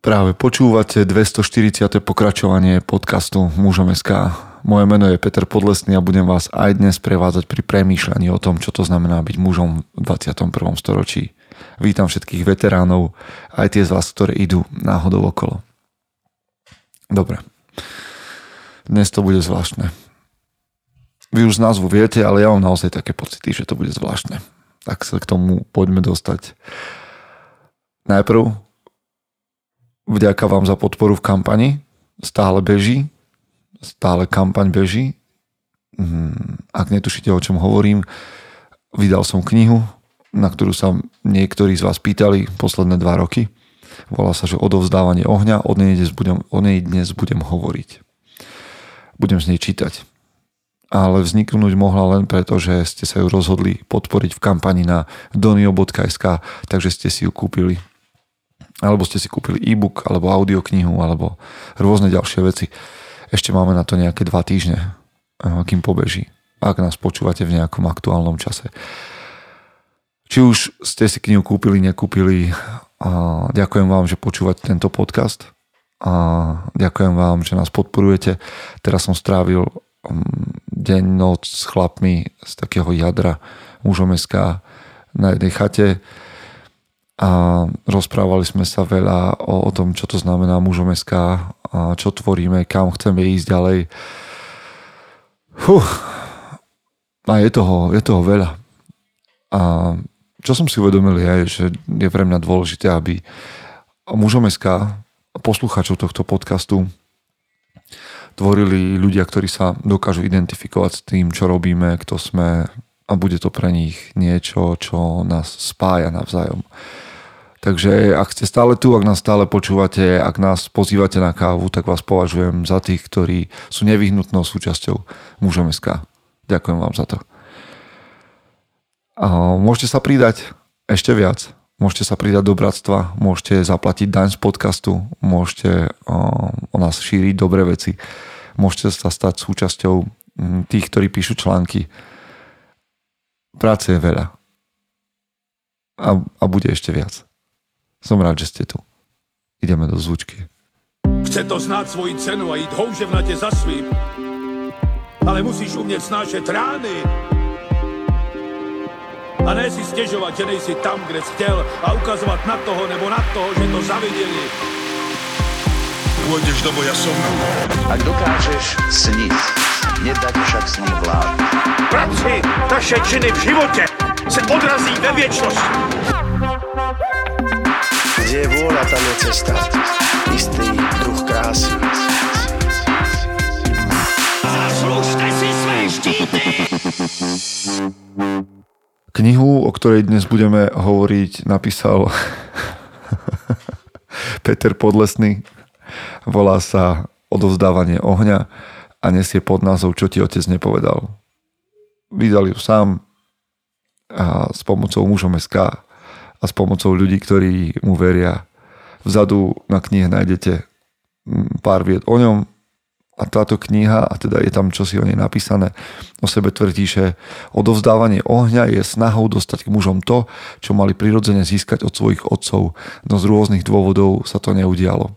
Práve počúvate 240. pokračovanie podcastu Mužom SK. Moje meno je Peter Podlesný a budem vás aj dnes prevádzať pri premýšľaní o tom, čo to znamená byť mužom v 21. storočí. Vítam všetkých veteránov, aj tie z vás, ktoré idú náhodou okolo. Dobre. Dnes to bude zvláštne. Vy už z názvu viete, ale ja mám naozaj také pocity, že to bude zvláštne. Tak sa k tomu poďme dostať. Najprv Vďaka vám za podporu v kampani. Stále beží. Stále kampaň beží. Mhm. Ak netušíte, o čom hovorím, vydal som knihu, na ktorú sa niektorí z vás pýtali posledné dva roky. Volá sa, že odovzdávanie ohňa. O nej dnes budem, o nej dnes budem hovoriť. Budem z nej čítať. Ale vzniknúť mohla len preto, že ste sa ju rozhodli podporiť v kampani na donio.sk, takže ste si ju kúpili alebo ste si kúpili e-book, alebo audioknihu, alebo rôzne ďalšie veci. Ešte máme na to nejaké dva týždne, eh, kým pobeží, ak nás počúvate v nejakom aktuálnom čase. Či už ste si knihu kúpili, nekúpili, a ďakujem vám, že počúvate tento podcast a ďakujem vám, že nás podporujete. Teraz som strávil mm, deň, noc s chlapmi z takého jadra mužom na jednej chate a rozprávali sme sa veľa o, o tom, čo to znamená mužom čo tvoríme, kam chceme ísť ďalej. Fuh. A je toho, je toho veľa. A čo som si uvedomil je, že je pre mňa dôležité, aby mužom SK poslucháčov tohto podcastu tvorili ľudia, ktorí sa dokážu identifikovať s tým, čo robíme, kto sme a bude to pre nich niečo, čo nás spája navzájom. Takže ak ste stále tu, ak nás stále počúvate, ak nás pozývate na kávu, tak vás považujem za tých, ktorí sú nevyhnutnou súčasťou mužom SK. Ďakujem vám za to. A môžete sa pridať ešte viac. Môžete sa pridať do bratstva, môžete zaplatiť daň z podcastu, môžete o nás šíriť dobré veci, môžete sa stať súčasťou tých, ktorí píšu články. Práce je veľa. A, a bude ešte viac. Som rád, že ste tu. Ideme do zvučky. Chce to znát svoji cenu a jít houževnatě za svým. Ale musíš umět snášet rány. A ne si stěžovat, že nejsi tam, kde jsi chtěl a ukazovat na toho nebo na toho, že to zaviděli. Pôjdeš do boja som. Ak dokážeš sniť, nedať však sní vlád. Práci, taše činy v životě se odrazí ve věčnosti. Kde je vôľa, tam je cesta. Istý druh krásy. Zaslužte si své štíty! Knihu, o ktorej dnes budeme hovoriť, napísal Peter Podlesný. Volá sa Odovzdávanie ohňa a nesie pod názov Čo ti otec nepovedal. Vydal ju sám a s pomocou mužom SK a s pomocou ľudí, ktorí mu veria. Vzadu na knihe nájdete mm, pár vied o ňom a táto kniha, a teda je tam čosi o nej napísané, o sebe tvrdí, že odovzdávanie ohňa je snahou dostať k mužom to, čo mali prirodzene získať od svojich otcov, no z rôznych dôvodov sa to neudialo.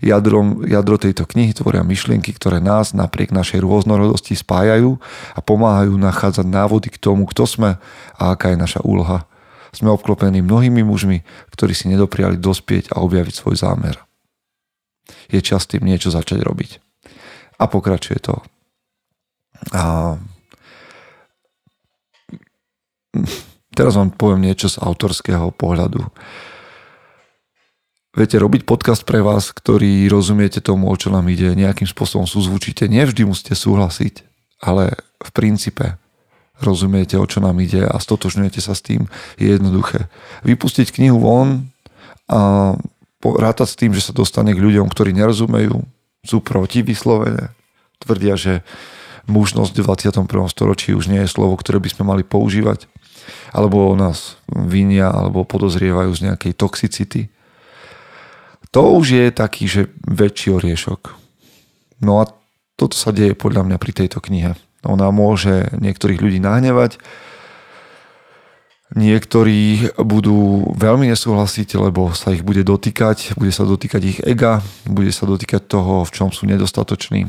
Jadrom, jadro tejto knihy tvoria myšlienky, ktoré nás napriek našej rôznorodosti spájajú a pomáhajú nachádzať návody k tomu, kto sme a aká je naša úloha sme obklopení mnohými mužmi, ktorí si nedopriali dospieť a objaviť svoj zámer. Je čas tým niečo začať robiť. A pokračuje to. A... Teraz vám poviem niečo z autorského pohľadu. Viete, robiť podcast pre vás, ktorý rozumiete tomu, o čo nám ide, nejakým spôsobom súzvučíte, nevždy musíte súhlasiť, ale v princípe rozumiete, o čo nám ide a stotožňujete sa s tým, je jednoduché. Vypustiť knihu von a rátať s tým, že sa dostane k ľuďom, ktorí nerozumejú, sú proti vyslovene, tvrdia, že mužnosť v 21. storočí už nie je slovo, ktoré by sme mali používať, alebo nás vinia, alebo podozrievajú z nejakej toxicity. To už je taký, že väčší oriešok. No a toto sa deje podľa mňa pri tejto knihe. Ona môže niektorých ľudí nahnevať, Niektorí budú veľmi nesúhlasiť, lebo sa ich bude dotýkať, bude sa dotýkať ich ega, bude sa dotýkať toho, v čom sú nedostatoční.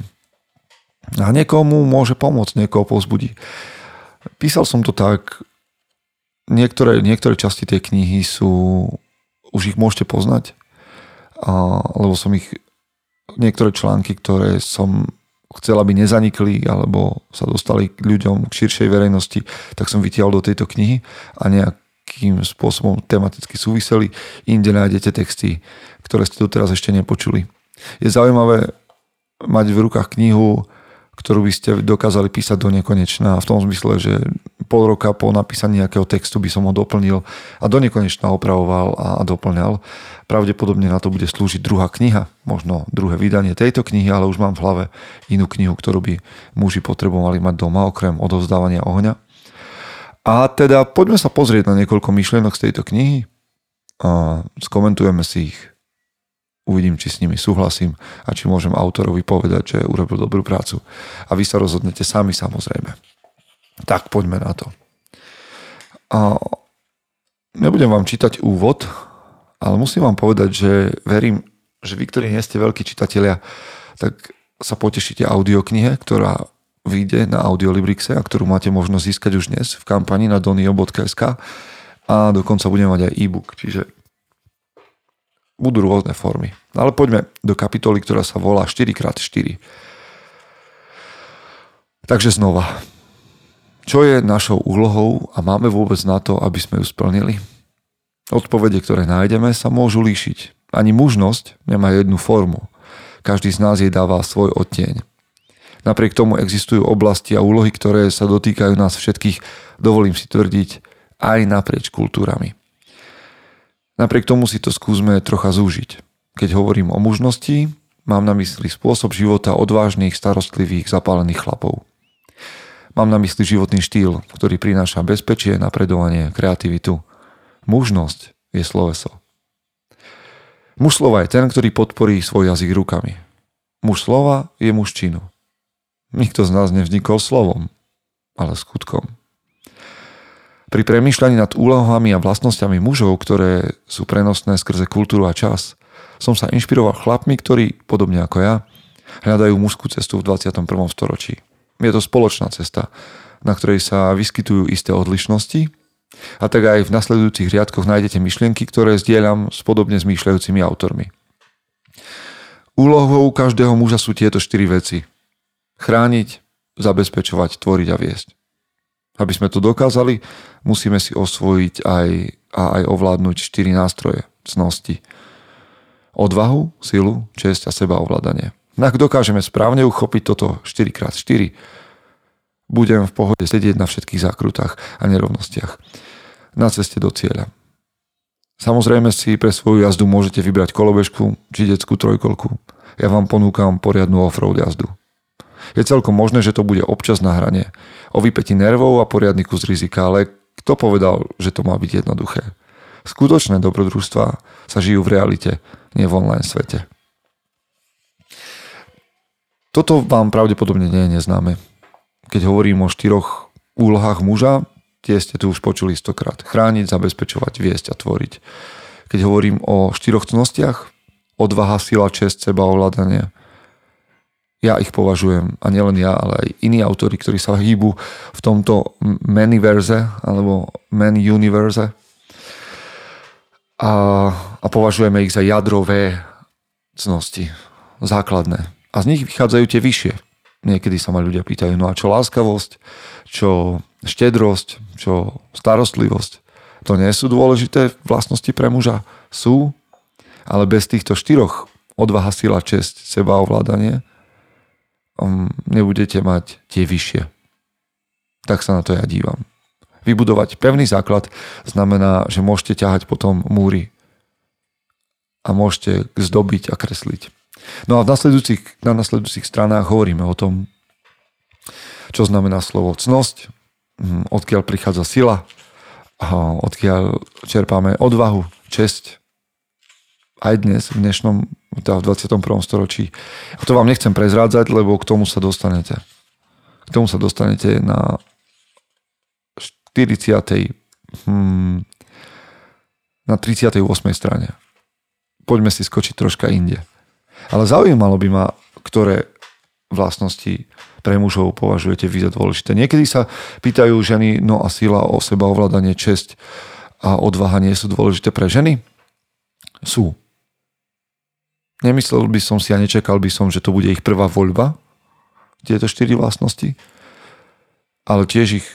A niekomu môže pomôcť, niekoho povzbudí. Písal som to tak, niektoré, niektoré časti tej knihy sú, už ich môžete poznať, a, lebo som ich, niektoré články, ktoré som chcel, aby nezanikli alebo sa dostali k ľuďom, k širšej verejnosti, tak som vytiahol do tejto knihy a nejakým spôsobom tematicky súviseli. Inde nájdete texty, ktoré ste doteraz ešte nepočuli. Je zaujímavé mať v rukách knihu, ktorú by ste dokázali písať do nekonečna. V tom zmysle, že pol roka po napísaní nejakého textu by som ho doplnil a do nekonečna opravoval a doplňal. Pravdepodobne na to bude slúžiť druhá kniha, možno druhé vydanie tejto knihy, ale už mám v hlave inú knihu, ktorú by muži potrebovali mať doma, okrem odovzdávania ohňa. A teda poďme sa pozrieť na niekoľko myšlienok z tejto knihy a skomentujeme si ich uvidím, či s nimi súhlasím a či môžem autorovi povedať, že urobil dobrú prácu. A vy sa rozhodnete sami samozrejme. Tak poďme na to. A nebudem vám čítať úvod, ale musím vám povedať, že verím, že vy, ktorí nie ste veľkí čitatelia, tak sa potešíte audioknihe, ktorá vyjde na Audiolibrixe a ktorú máte možnosť získať už dnes v kampani na donio.sk a dokonca budeme mať aj e-book, čiže budú rôzne formy. Ale poďme do kapitoly, ktorá sa volá 4x4. Takže znova. Čo je našou úlohou a máme vôbec na to, aby sme ju splnili? Odpovede, ktoré nájdeme, sa môžu líšiť. Ani mužnosť nemá jednu formu. Každý z nás jej dáva svoj odtieň. Napriek tomu existujú oblasti a úlohy, ktoré sa dotýkajú nás všetkých, dovolím si tvrdiť, aj naprieč kultúrami. Napriek tomu si to skúsme trocha zúžiť. Keď hovorím o mužnosti, mám na mysli spôsob života odvážnych, starostlivých, zapálených chlapov. Mám na mysli životný štýl, ktorý prináša bezpečie, napredovanie, kreativitu. Mužnosť je sloveso. Muž slova je ten, ktorý podporí svoj jazyk rukami. Muž slova je muž činu. Nikto z nás nevznikol slovom, ale skutkom. Pri premýšľaní nad úlohami a vlastnosťami mužov, ktoré sú prenosné skrze kultúru a čas, som sa inšpiroval chlapmi, ktorí, podobne ako ja, hľadajú mužskú cestu v 21. storočí. Je to spoločná cesta, na ktorej sa vyskytujú isté odlišnosti a tak aj v nasledujúcich riadkoch nájdete myšlienky, ktoré zdieľam s podobne zmýšľajúcimi autormi. Úlohou každého muža sú tieto štyri veci. Chrániť, zabezpečovať, tvoriť a viesť. Aby sme to dokázali, musíme si osvojiť aj, a aj ovládnuť štyri nástroje cnosti. Odvahu, silu, česť a seba ovládanie. Ak dokážeme správne uchopiť toto 4x4, budem v pohode sedieť na všetkých zákrutách a nerovnostiach na ceste do cieľa. Samozrejme si pre svoju jazdu môžete vybrať kolobežku či detskú trojkolku. Ja vám ponúkam poriadnu offroad jazdu. Je celkom možné, že to bude občas na hrane. O vypeti nervov a poriadny kus rizika, ale kto povedal, že to má byť jednoduché? Skutočné dobrodružstva sa žijú v realite, nie v online svete. Toto vám pravdepodobne nie je neznáme. Keď hovorím o štyroch úlohách muža, tie ste tu už počuli stokrát. Chrániť, zabezpečovať, viesť a tvoriť. Keď hovorím o štyroch cnostiach, odvaha, sila, čest, seba, ovládanie, ja ich považujem, a nielen ja, ale aj iní autory, ktorí sa hýbu v tomto manyverze alebo many univerze a, a považujeme ich za jadrové cnosti, základné. A z nich vychádzajú tie vyššie. Niekedy sa ma ľudia pýtajú, no a čo láskavosť, čo štedrosť, čo starostlivosť. To nie sú dôležité vlastnosti pre muža? Sú, ale bez týchto štyroch odvaha, sila, česť, seba ovládanie um, nebudete mať tie vyššie. Tak sa na to ja dívam. Vybudovať pevný základ znamená, že môžete ťahať potom múry a môžete zdobiť a kresliť. No a v nasledujúcich, na nasledujúcich stranách hovoríme o tom, čo znamená slovo cnosť, hm, odkiaľ prichádza sila, odkiaľ čerpáme odvahu, česť. Aj dnes, v dnešnom teda v 21. storočí. A to vám nechcem prezrádzať, lebo k tomu sa dostanete. K tomu sa dostanete na 40. hmm, na 38. strane. Poďme si skočiť troška inde. Ale zaujímalo by ma, ktoré vlastnosti pre mužov považujete vy za dôležité. Niekedy sa pýtajú ženy, no a sila o seba, ovládanie, česť a odvaha nie sú dôležité pre ženy? Sú. Nemyslel by som si a nečakal by som, že to bude ich prvá voľba, tieto štyri vlastnosti, ale tiež ich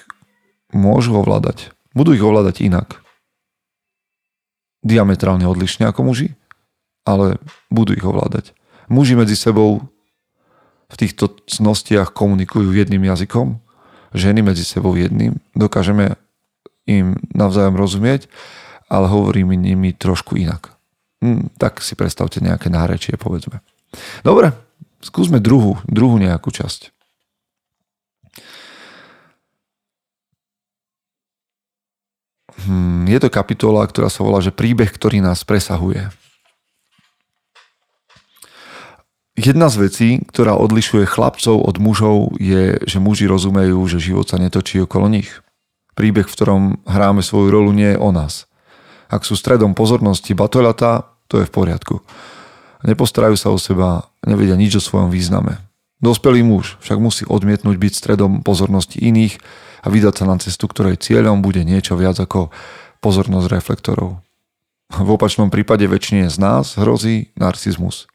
môžu ovládať. Budú ich ovládať inak. Diametrálne odlišne ako muži, ale budú ich ovládať. Muži medzi sebou v týchto cnostiach komunikujú jedným jazykom, ženy medzi sebou jedným, dokážeme im navzájom rozumieť, ale hovoríme nimi trošku inak. Hm, tak si predstavte nejaké nárečie, povedzme. Dobre, skúsme druhú, druhú nejakú časť. Hm, je to kapitola, ktorá sa volá, že príbeh, ktorý nás presahuje. Jedna z vecí, ktorá odlišuje chlapcov od mužov, je, že muži rozumejú, že život sa netočí okolo nich. Príbeh, v ktorom hráme svoju rolu, nie je o nás. Ak sú stredom pozornosti batoľata, to je v poriadku. Nepostarajú sa o seba, nevedia nič o svojom význame. Dospelý muž však musí odmietnúť byť stredom pozornosti iných a vydať sa na cestu, ktorej cieľom bude niečo viac ako pozornosť reflektorov. V opačnom prípade väčšine z nás hrozí narcizmus.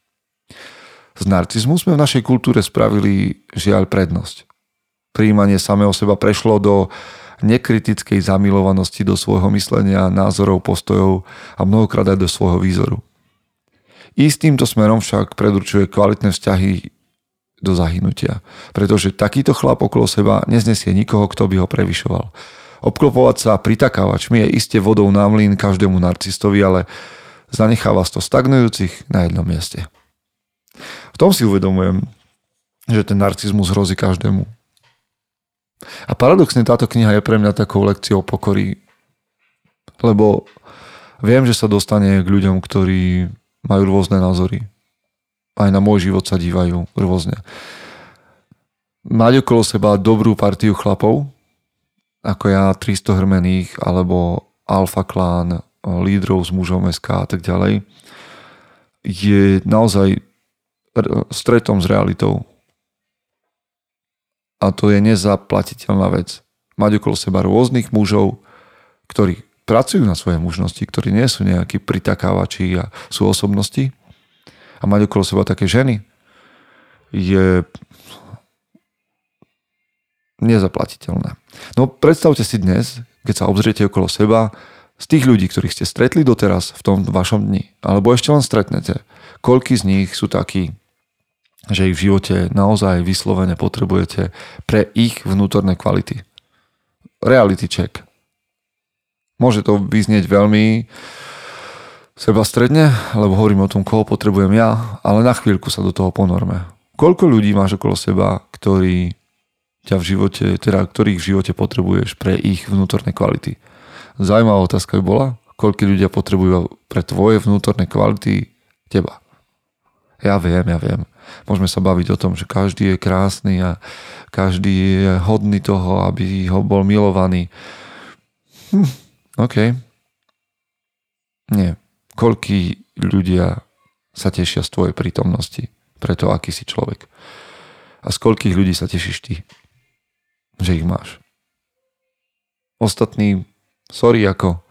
Z narcizmu sme v našej kultúre spravili žiaľ prednosť. Príjmanie samého seba prešlo do nekritickej zamilovanosti do svojho myslenia, názorov, postojov a mnohokrát aj do svojho výzoru. Ísť týmto smerom však predurčuje kvalitné vzťahy do zahynutia, pretože takýto chlap okolo seba neznesie nikoho, kto by ho prevyšoval. Obklopovať sa pritakávačmi je iste vodou na mlín každému narcistovi, ale zanechá vás to stagnujúcich na jednom mieste. V tom si uvedomujem, že ten narcizmus hrozí každému. A paradoxne táto kniha je pre mňa takou lekciou pokory, lebo viem, že sa dostane k ľuďom, ktorí majú rôzne názory. Aj na môj život sa dívajú rôzne. Mať okolo seba dobrú partiu chlapov, ako ja 300 hrmených, alebo Alfa Clan, lídrov s mužom SK a tak ďalej, je naozaj stretom s realitou. A to je nezaplatiteľná vec. Mať okolo seba rôznych mužov, ktorí pracujú na svojej mužnosti, ktorí nie sú nejakí pritakávači a sú osobnosti. A mať okolo seba také ženy je nezaplatiteľné. No predstavte si dnes, keď sa obzriete okolo seba, z tých ľudí, ktorých ste stretli doteraz v tom vašom dni, alebo ešte len stretnete, koľky z nich sú takí, že ich v živote naozaj vyslovene potrebujete pre ich vnútorné kvality. Reality check. Môže to vyznieť veľmi seba stredne, lebo hovorím o tom, koho potrebujem ja, ale na chvíľku sa do toho ponorme. Koľko ľudí máš okolo seba, ktorí ťa v živote, teda ktorých v živote potrebuješ pre ich vnútorné kvality. Zaujímavá otázka by bola, koľko ľudia potrebujú pre tvoje vnútorné kvality teba. Ja viem, ja viem. Môžeme sa baviť o tom, že každý je krásny a každý je hodný toho, aby ho bol milovaný. Hm, OK. Nie. Koľký ľudia sa tešia z tvojej prítomnosti pre to, aký si človek. A z koľkých ľudí sa tešíš ty, že ich máš. Ostatní, sorry ako.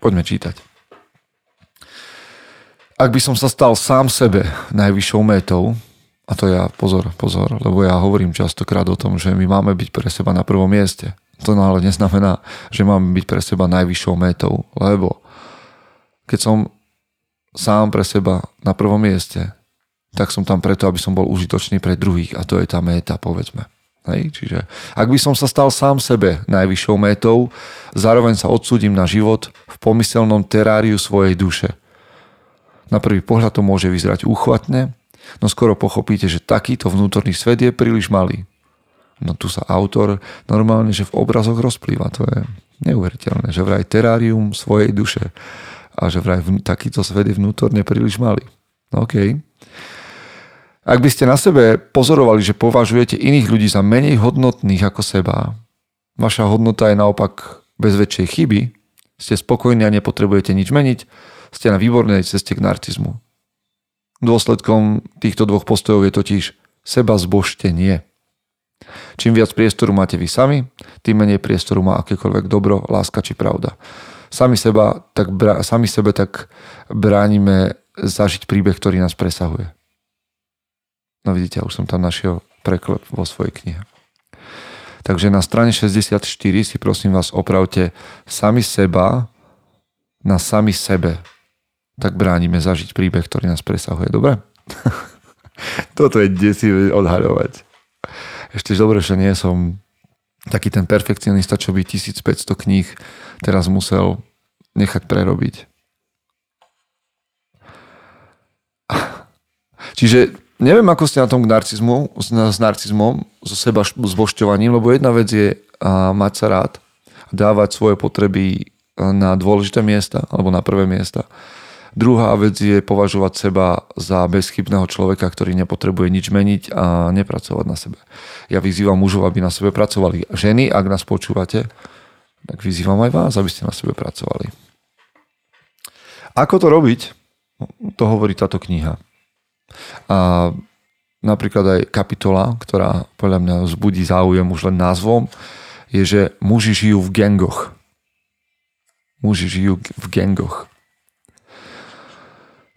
Poďme čítať. Ak by som sa stal sám sebe najvyššou métou, a to ja, pozor, pozor, lebo ja hovorím častokrát o tom, že my máme byť pre seba na prvom mieste. To no ale neznamená, že máme byť pre seba najvyššou métou, lebo keď som sám pre seba na prvom mieste, tak som tam preto, aby som bol užitočný pre druhých a to je tá méta, povedzme. Hej? Čiže ak by som sa stal sám sebe najvyššou métou, zároveň sa odsúdim na život v pomyselnom teráriu svojej duše. Na prvý pohľad to môže vyzerať úchvatne, no skoro pochopíte, že takýto vnútorný svet je príliš malý. No tu sa autor normálne, že v obrazoch rozplýva. To je neuveriteľné, že vraj terárium svojej duše a že vraj takýto svet je vnútorne príliš malý. No OK. Ak by ste na sebe pozorovali, že považujete iných ľudí za menej hodnotných ako seba, vaša hodnota je naopak bez väčšej chyby, ste spokojní a nepotrebujete nič meniť, ste na výbornej ceste k narcizmu. Dôsledkom týchto dvoch postojov je totiž seba zbožtenie. Čím viac priestoru máte vy sami, tým menej priestoru má akékoľvek dobro, láska či pravda. Sami, seba, tak, sami sebe tak bránime zažiť príbeh, ktorý nás presahuje. No vidíte, už som tam našiel preklep vo svojej knihe. Takže na strane 64 si prosím vás opravte sami seba na sami sebe. Tak bránime zažiť príbeh, ktorý nás presahuje. Dobre? Toto je desivé odhaľovať. Ešte dobre, že nie som taký ten perfekcionista, čo by 1500 kníh teraz musel nechať prerobiť. Čiže neviem, ako ste na tom k narcizmu, s narcizmom, so seba zbošťovaním, lebo jedna vec je a, mať sa rád, dávať svoje potreby na dôležité miesta alebo na prvé miesta. Druhá vec je považovať seba za bezchybného človeka, ktorý nepotrebuje nič meniť a nepracovať na sebe. Ja vyzývam mužov, aby na sebe pracovali. Ženy, ak nás počúvate, tak vyzývam aj vás, aby ste na sebe pracovali. Ako to robiť? To hovorí táto kniha. A napríklad aj kapitola, ktorá podľa mňa vzbudí záujem už len názvom, je, že muži žijú v gengoch. Muži žijú v gengoch.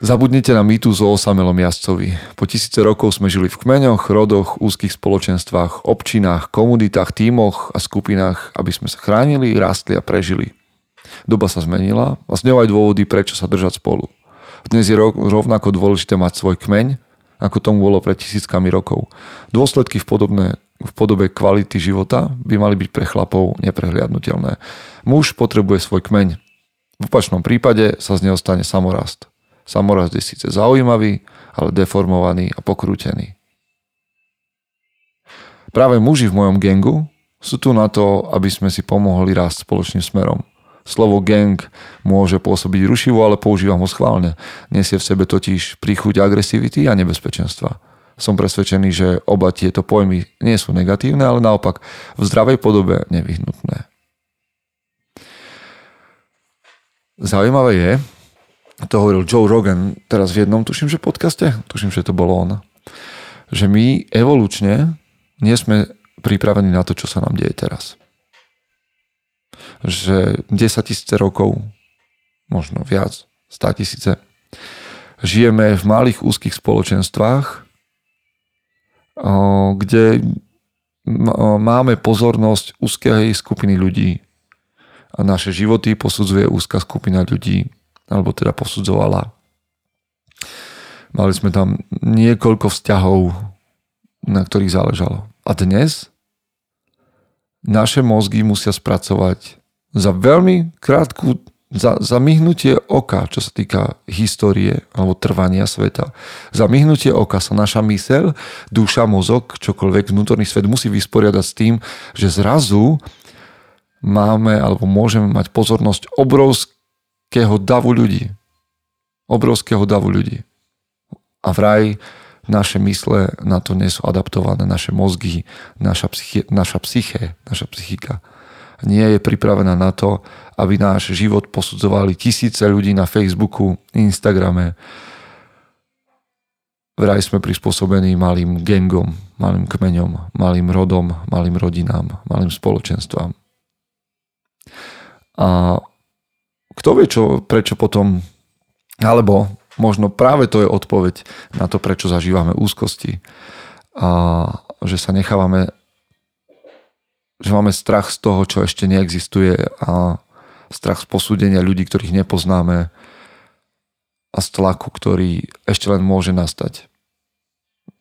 Zabudnite na mýtus o osamelom jazdcovi. Po tisíce rokov sme žili v kmeňoch, rodoch, úzkých spoločenstvách, občinách, komunitách, tímoch a skupinách, aby sme sa chránili, rastli a prežili. Doba sa zmenila a s ňou aj dôvody, prečo sa držať spolu. Dnes je rovnako dôležité mať svoj kmeň, ako tomu bolo pred tisíckami rokov. Dôsledky v, podobné, v podobe kvality života by mali byť pre chlapov neprehliadnutelné. Muž potrebuje svoj kmeň. V opačnom prípade sa z neho stane samorast. Samorast je síce zaujímavý, ale deformovaný a pokrútený. Práve muži v mojom gengu sú tu na to, aby sme si pomohli rásť spoločným smerom. Slovo gang môže pôsobiť rušivo, ale používam ho schválne. Nesie v sebe totiž príchuť agresivity a nebezpečenstva. Som presvedčený, že oba tieto pojmy nie sú negatívne, ale naopak v zdravej podobe nevyhnutné. Zaujímavé je, to hovoril Joe Rogan teraz v jednom, tuším, že podcaste, tuším, že to bolo on, že my evolučne nie sme pripravení na to, čo sa nám deje teraz. Že 10 tisíce rokov, možno viac, 100 tisíce, žijeme v malých úzkých spoločenstvách, kde máme pozornosť úzkej skupiny ľudí. A naše životy posudzuje úzka skupina ľudí, alebo teda posudzovala. Mali sme tam niekoľko vzťahov, na ktorých záležalo. A dnes naše mozgy musia spracovať za veľmi krátku, za, za myhnutie oka, čo sa týka histórie alebo trvania sveta. Za myhnutie oka sa naša mysel, duša, mozog, čokoľvek, vnútorný svet musí vysporiadať s tým, že zrazu máme alebo môžeme mať pozornosť obrovského davu ľudí. Obrovského davu ľudí. A vraj naše mysle na to nie sú adaptované, naše mozgy, naša, psychi, naša psyché, naša psychika nie je pripravená na to, aby náš život posudzovali tisíce ľudí na Facebooku, Instagrame. Vraj sme prispôsobení malým gengom, malým kmeňom, malým rodom, malým rodinám, malým spoločenstvám. A kto vie, čo, prečo potom, alebo možno práve to je odpoveď na to, prečo zažívame úzkosti a že sa nechávame že máme strach z toho, čo ešte neexistuje a strach z posúdenia ľudí, ktorých nepoznáme a z tlaku, ktorý ešte len môže nastať.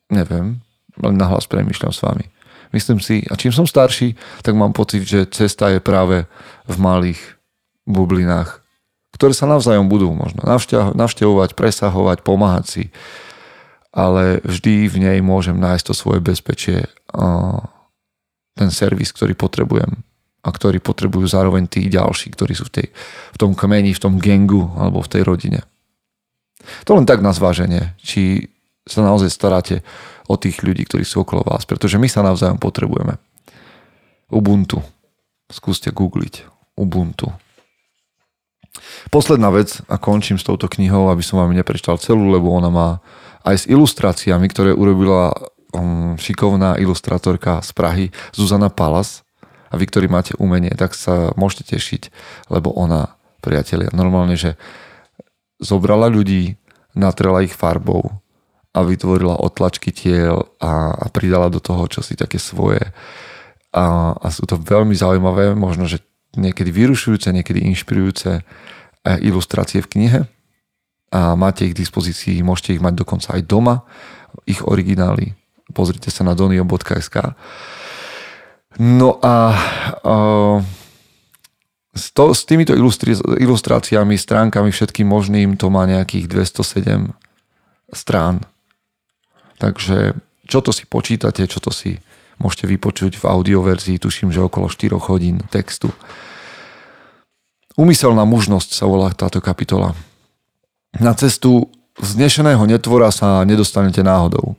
Neviem, len nahlas premýšľam s vami. Myslím si, a čím som starší, tak mám pocit, že cesta je práve v malých bublinách, ktoré sa navzájom budú možno navštevovať, presahovať, pomáhať si, ale vždy v nej môžem nájsť to svoje bezpečie ten servis, ktorý potrebujem a ktorý potrebujú zároveň tí ďalší, ktorí sú v, tej, v tom kmeni, v tom gengu alebo v tej rodine. To len tak na zváženie, či sa naozaj staráte o tých ľudí, ktorí sú okolo vás, pretože my sa navzájom potrebujeme. Ubuntu. Skúste googliť. Ubuntu. Posledná vec, a končím s touto knihou, aby som vám neprečítal celú, lebo ona má aj s ilustráciami, ktoré urobila um, šikovná ilustratorka z Prahy, Zuzana Palas. A vy, ktorí máte umenie, tak sa môžete tešiť, lebo ona, priatelia, normálne, že zobrala ľudí, natrela ich farbou a vytvorila otlačky tiel a, a pridala do toho čosi také svoje. A, a sú to veľmi zaujímavé, možno, že niekedy vyrušujúce, niekedy inšpirujúce eh, ilustrácie v knihe a máte ich k dispozícii, môžete ich mať dokonca aj doma, ich originály pozrite sa na donio.sk. No a uh, s, to, s ilustráciami, stránkami, všetkým možným, to má nejakých 207 strán. Takže čo to si počítate, čo to si môžete vypočuť v audioverzii, tuším, že okolo 4 hodín textu. Umyselná mužnosť sa volá táto kapitola. Na cestu vznešeného netvora sa nedostanete náhodou.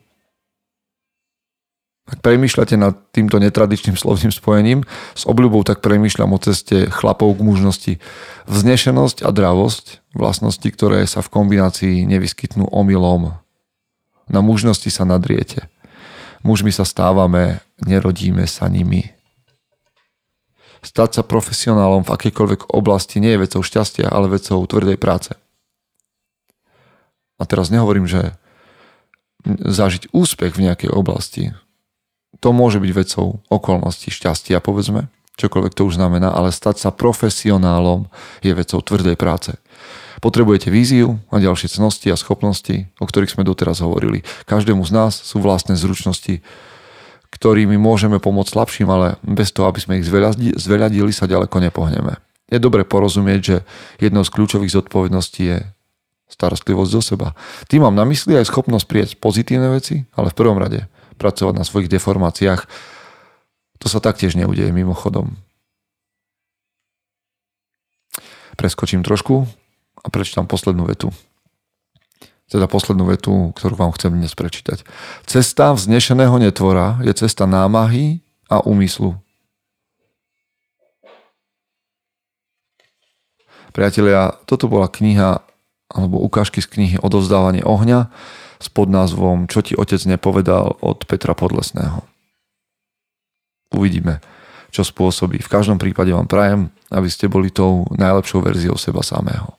Ak premýšľate nad týmto netradičným slovným spojením, s obľubou tak premýšľam o ceste chlapov k mužnosti. Vznešenosť a dravosť, vlastnosti, ktoré sa v kombinácii nevyskytnú omylom. Na mužnosti sa nadriete. Mužmi sa stávame, nerodíme sa nimi. Stať sa profesionálom v akejkoľvek oblasti nie je vecou šťastia, ale vecou tvrdej práce. A teraz nehovorím, že zažiť úspech v nejakej oblasti, to môže byť vecou okolností šťastia, povedzme, čokoľvek to už znamená, ale stať sa profesionálom je vecou tvrdej práce. Potrebujete víziu a ďalšie cnosti a schopnosti, o ktorých sme doteraz hovorili. Každému z nás sú vlastné zručnosti, ktorými môžeme pomôcť slabším, ale bez toho, aby sme ich zveľadili, sa ďaleko nepohneme. Je dobre porozumieť, že jednou z kľúčových zodpovedností je starostlivosť zo seba. Tým mám na mysli aj schopnosť prijať pozitívne veci, ale v prvom rade pracovať na svojich deformáciách. To sa taktiež neudeje mimochodom. Preskočím trošku a prečítam poslednú vetu. Teda poslednú vetu, ktorú vám chcem dnes prečítať. Cesta vznešeného netvora je cesta námahy a úmyslu. Priatelia, toto bola kniha alebo ukážky z knihy Odovzdávanie ohňa s podnázvom Čo ti otec nepovedal od Petra Podlesného. Uvidíme, čo spôsobí. V každom prípade vám prajem, aby ste boli tou najlepšou verziou seba samého.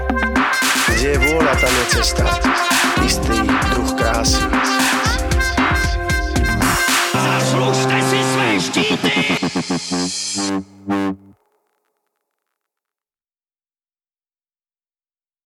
je vôľa, tam je cesta. Istý druh krásy. Zaslúžte si svoje štíty!